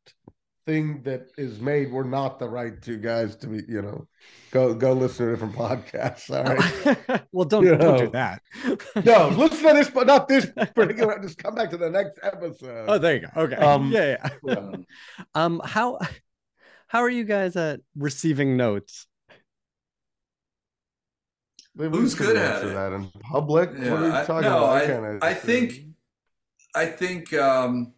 thing that is made, we're not the right two guys to be you know go go listen to different podcasts. All right. well don't You don't do that No, listen to this, but not this particular. Just come back to the next episode. oh there you go okay Um, yeah yeah Um, um how how are you guys at receiving notes Maybe we Who's should good at answer it? that in public? Yeah, what are you I- talking no, about? I- can't I think- i think um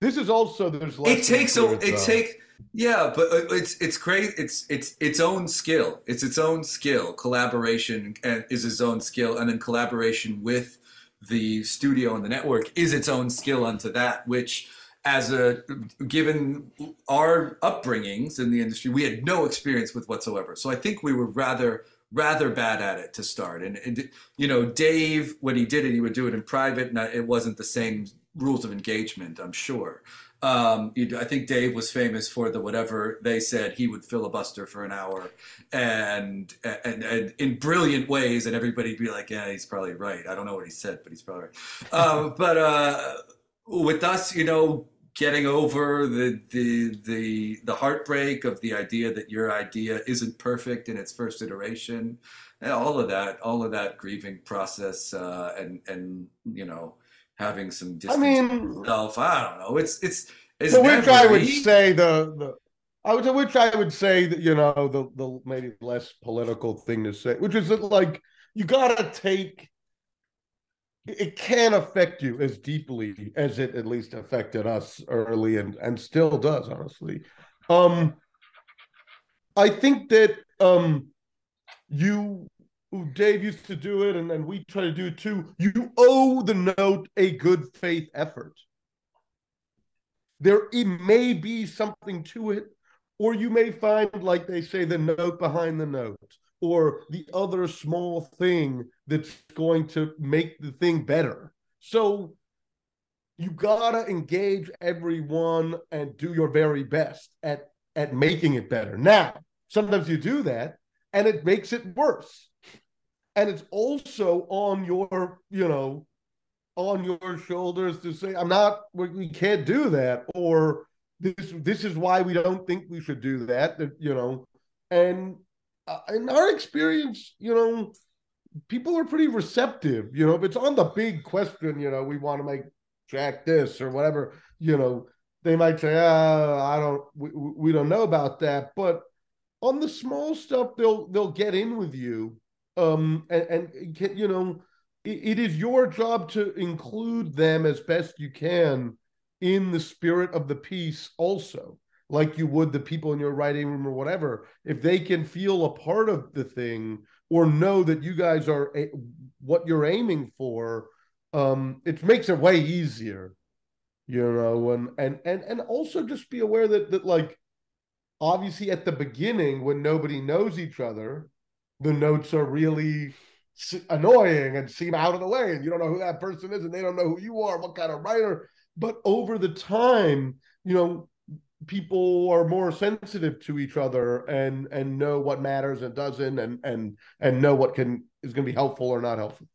this is also there's it takes a it, it though. take yeah but uh, it's it's great it's it's its own skill. It's its own skill. Collaboration and is its own skill and then collaboration with the studio and the network is its own skill unto that which as a given our upbringings in the industry we had no experience with whatsoever. So i think we were rather rather bad at it to start. And, and you know dave when he did it he would do it in private and it wasn't the same rules of engagement i'm sure um, you- I think Dave was famous for the whatever they said he would filibuster for an hour, and and, and in brilliant ways, and everybody'd be like, "Yeah, he's probably right." I don't know what he said, but he's probably right. Um, but uh, with us, you know, getting over the the the the heartbreak of the idea that your idea isn't perfect in its first iteration, and all of that, all of that grieving process, uh, and and you know having some I mean, myself. I don't know. It's it's it's which I would say the the I would which I would say that you know the the maybe less political thing to say, which is that like you gotta take it it can affect you as deeply as it at least affected us early and and still does honestly um i think that um you dave used to do it and, and we try to do it too you owe the note a good faith effort there it may be something to it or you may find, like they say, the note behind the note, or the other small thing that's going to make the thing better. So you gotta engage everyone and do your very best at at making it better. Now, sometimes you do that and it makes it worse. And it's also on your, you know, on your shoulders to say, I'm not, we can't do that, or this this is why we don't think we should do that. You know, and uh, in our experience, you know, people are pretty receptive. You know, if it's on the big question, you know, we want to make Jack this or whatever, you know, they might say, oh, I don't, we, we don't know about that. But on the small stuff, they'll they'll get in with you, um, and, and you know, it, it is your job to include them as best you can in the spirit of the piece also like you would the people in your writing room or whatever. If they can feel a part of the thing or know that you guys are a, what you're aiming for um it makes it way easier you know and and and and also just be aware that that like obviously at the beginning when nobody knows each other the notes are really annoying and seem out of the way and you don't know who that person is and they don't know who you are what kind of writer. But over the time you know people are more sensitive to each other and and know what matters and doesn't and and and know what can is going to be helpful or not helpful.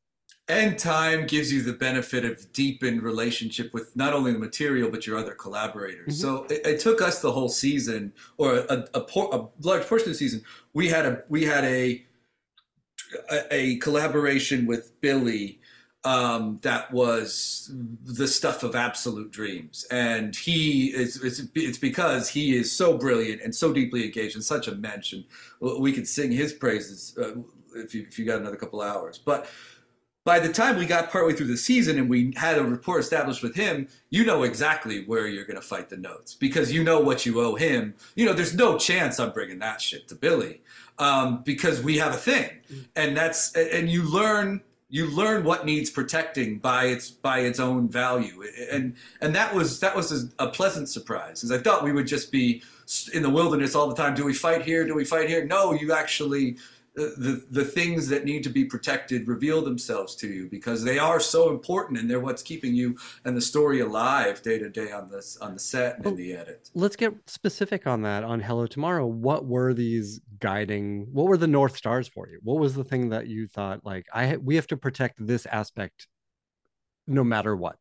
And time gives you the benefit of deepened relationship with not only the material but your other collaborators. Mm-hmm. so it, it, took us the whole season or a, a, a, large portion of the season we had a we had a a, a collaboration with billy um, that was the stuff of absolute dreams. And he is, it's, it's because he is so brilliant and so deeply engaged and such a mention. We could sing his praises uh, if, you, if you got another couple hours. But by the time we got partway through the season and we had a rapport established with him, you know exactly where you're going to fight the notes because you know what you owe him. You know, there's no chance I'm bringing that shit to Billy um, because we have a thing. And that's, and you learn you learn what needs protecting by its by its own value. And and that was that was a, a pleasant surprise because i thought we would just be in the wilderness all the time. Do we fight here? Do we fight here? No you actually the the things that need to be protected reveal themselves to you because they are so important and they're what's keeping you and the story alive day to day on this on the set and well, in the edit. Let's get specific on that on Hello Tomorrow. What were these guiding? What were the north stars for you? What was the thing that you thought like I we have to protect this aspect no matter what?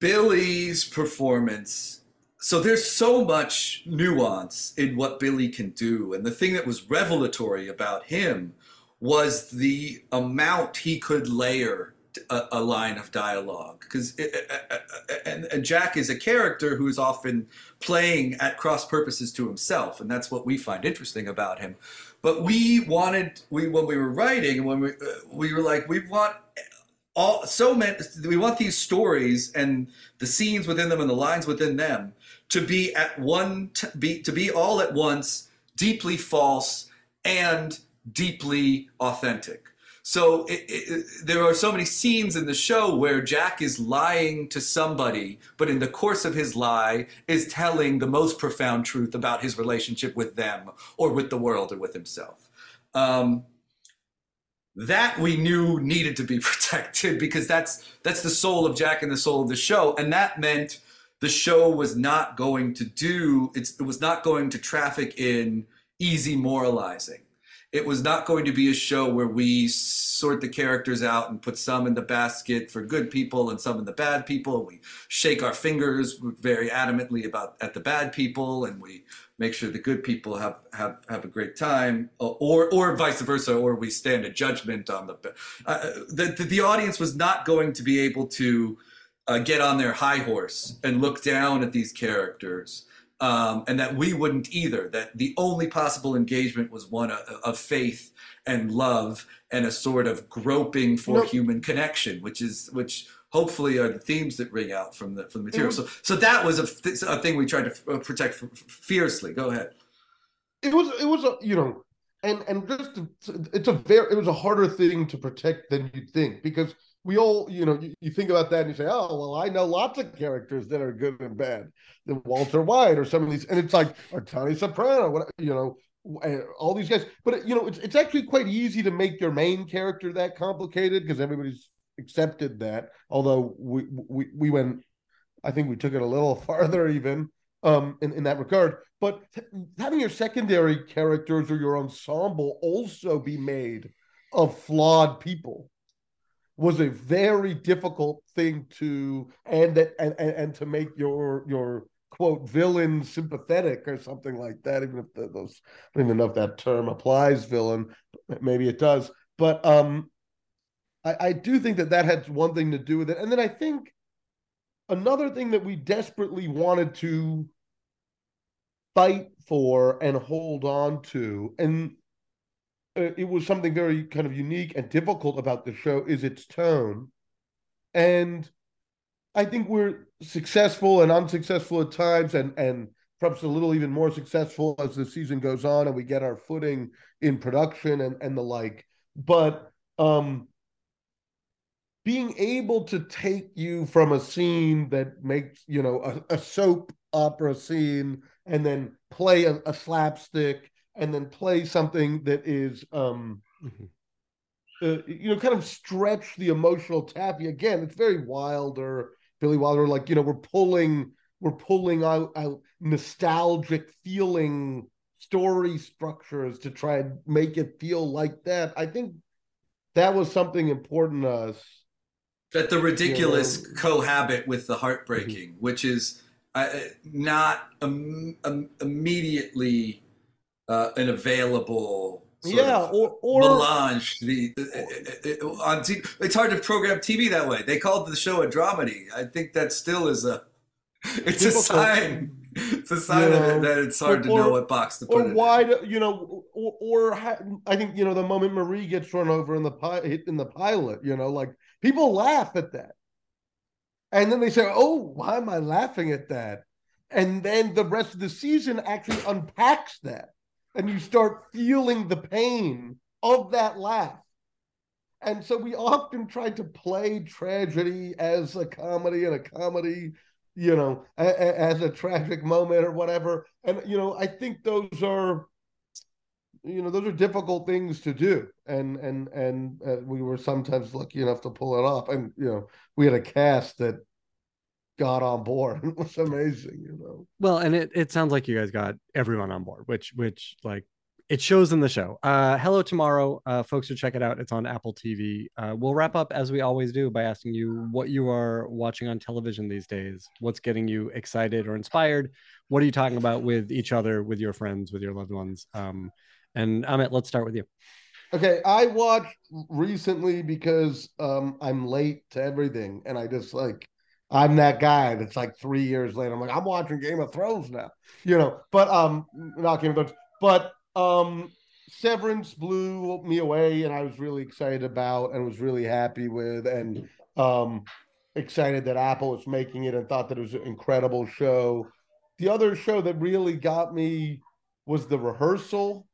Billy's performance so there's so much nuance in what Billy can do. And the thing that was revelatory about him was the amount he could layer a, a line of dialogue. Because eh, eh, eh, and, and Jack is a character who is often playing at cross purposes to himself, and that's what we find interesting about him. But we wanted we when we were writing when we we were like we want all so many we want these stories and the scenes within them and the lines within them to be at one t- be to be all at once deeply false and deeply authentic. So it, it, there are so many scenes in the show where jack is lying to somebody but in the course of his lie is telling the most profound truth about his relationship with them or with the world or with himself. Um, that we knew needed to be protected because that's that's the soul of jack and the soul of the show. And that meant the show was not going to do it was not going to traffic in easy moralizing. It was not going to be a show where we sort the characters out and put some in the basket for good people and some in the bad people. We shake our fingers very adamantly about at the bad people and we make sure the good people have have have a great time or or vice versa or we stand a judgment on the uh, the, the audience was not going to be able to uh, get on their high horse and look down at these characters. Um, and that we wouldn't either. That the only possible engagement was one of, of faith and love and a sort of groping for human connection, which is which hopefully are the themes that ring out from the from the material. so so that was a, a thing we tried to uh, protect fiercely. Go ahead. It was it was a you know and and just it's a very it was a harder thing to protect than you'd think because we all, you know, you, you, think about that and you say, oh, well, I know lots of characters that are good and bad. The Walter White or some of these, and it's like, or Tony Soprano, what, you know, all these guys. But, you know, it's, it's actually quite easy to make your main character that complicated because everybody's accepted that. Although we, we, we went, I think we took it a little farther even um, in, in that regard. But having your secondary characters or your ensemble also be made of flawed people was a very difficult thing to and that and, and, and to make your your quote villain sympathetic or something like that even if the, those i don't even know if that term applies villain maybe it does. But um I, I do think that that had one thing to do with it. And then i think another thing that we desperately wanted to fight for and hold on to and uh, it was something very kind of unique and difficult about the show is its tone. And i think we're successful and unsuccessful at times and and perhaps a little even more successful as the season goes on and we get our footing in production and and the like. But um being able to take you from a scene that makes you know a, a soap opera scene and then play a, a slapstick and then play something that is um mm-hmm. uh, you know kind of stretch the emotional taffy again it's very wilder billy wilder like you know we're pulling we're pulling out, out nostalgic feeling story structures to try and make it feel like that i think that was something important to us that the ridiculous you know? cohabit with the heartbreaking mm-hmm. which is uh, not um, um, immediately uh, an available yeah or, or melange the, uh, uh, on TV. it's hard to program tv that way. They called the show a dramedy. I think that still is a it's a sign. It's a sign that, it, that, it's hard or, to know what box to put or why do, you know or, or i think you know the moment marie gets run over in the pi- in the pilot you know like people laugh at that. And then they say oh why am i laughing at that? And then the rest of the season actually unpacks that and you start feeling the pain of that laugh. And so we often try to play tragedy as a comedy and a comedy, you know, a, a, as a tragic moment or whatever. And, you know, I think those are, you know, those are difficult things to do. And, and, and uh, we were sometimes lucky enough to pull it off. And, you know, we had a cast that got on board. It was amazing, you know. Well, and it, it sounds like you guys got everyone on board, which which like it shows in the show. Uh, Hello Tomorrow, uh, folks should check it out. It's on Apple TV. Uh, we'll wrap up as we always do by asking you what you are watching on television these days. What's getting you excited or inspired? What are you talking about with each other, with your friends, with your loved ones? Um, and Amit, let's start with you. Okay, I watched recently because um, I'm late to everything, and I just like I'm that guy that's like three years later. I'm like, I'm watching Game of Thrones now, you know. But um, not Game of Thrones, but um, Severance blew me away, and I was really excited about, and was really happy with, and um, excited that Apple was making it, and thought that it was an incredible show. The other show that really got me was the rehearsal.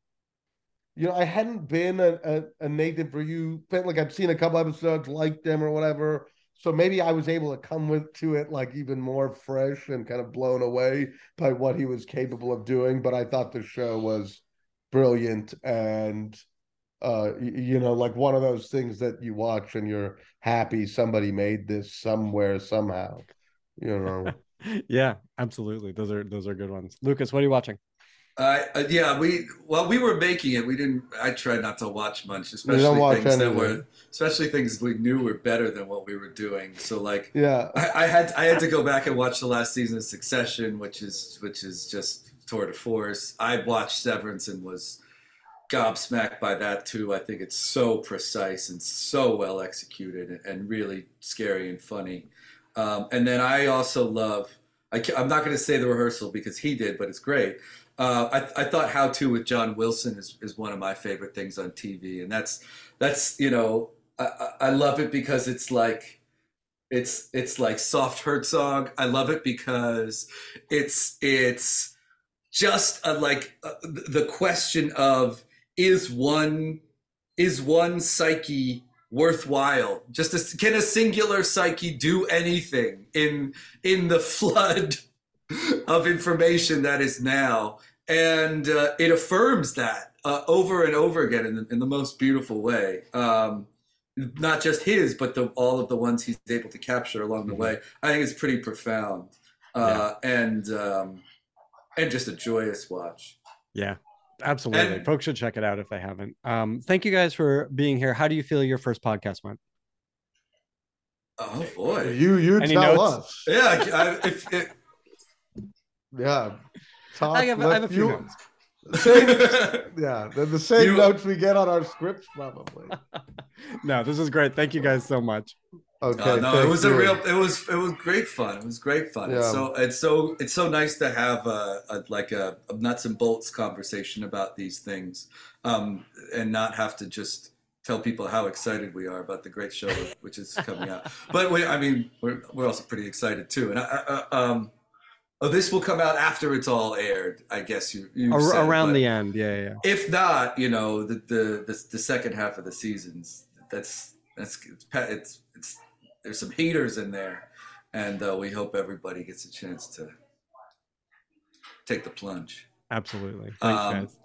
You know, I hadn't been a, a, a Nathan for you, like I've seen a couple episodes, liked them or whatever so maybe I was able to come with to it like even more fresh and kind of blown away by what he was capable of doing. But I thought the show was brilliant and uh you know like one of those things that you watch and you're happy somebody made this somewhere somehow you know? Yeah absolutely. Those are those are good ones. Lucas what are you watching uh, uh, yeah, we well we were making it. We didn't. I tried not to watch much, especially watch things anything. that were, especially things we knew were better than what we were doing. So like, yeah, I, I, had I had to go back and watch the last season of Succession, which is which is just tour de force. I watched Severance and was gobsmacked by that too. I think it's so precise and so well executed and, really scary and funny. Um, and then I also love. I am not going to say the rehearsal because he did, but it's great. Uh, I, I, thought How to with John Wilson is, is one of my favorite things on TV, and that's that's you know I, I love it because it's like it's it's like soft Herzog. I love it because it's it's just a, like uh, the question of is one is one psyche worthwhile. Just a, can a singular psyche do anything in in the flood of information that is now? And uh, it affirms that uh, over and over again in the, in the most beautiful way. Um, not just his, but the, all of the ones he's able to capture along the Mhm. way. I think it's pretty profound uh, and um, and just a joyous watch. Yeah, absolutely. And- Folks should check it out if they haven't. Um, thank you guys for being here. How do you feel your first podcast went? Oh boy, You you Any tell notes? us. yeah. I, if, if, Yeah. Talk, I have, I have a few you- notes. Same, yeah, they're the same You- notes we get on our scripts, probably. No, this is great. Thank you guys so much. Okay. Uh, no, it thank was a real. It was. It was great fun. It was great fun. It's Yeah. so. It's so. It's so nice to have a, a like a, a nuts and bolts conversation about these things, um, and not have to just tell people how excited we are about the great show which is coming out. But we, I mean, we're we're also pretty excited too. And I, I, I- um, oh, this will come out after it's all aired. I guess you. you Ar- said, around the end. Yeah, yeah, if not, you know, the the the, the second half of the seasons. That's that's it's, it's it's there's some haters in there, and uh, we hope everybody gets a chance to take the plunge. Absolutely. Thanks, Um, guys.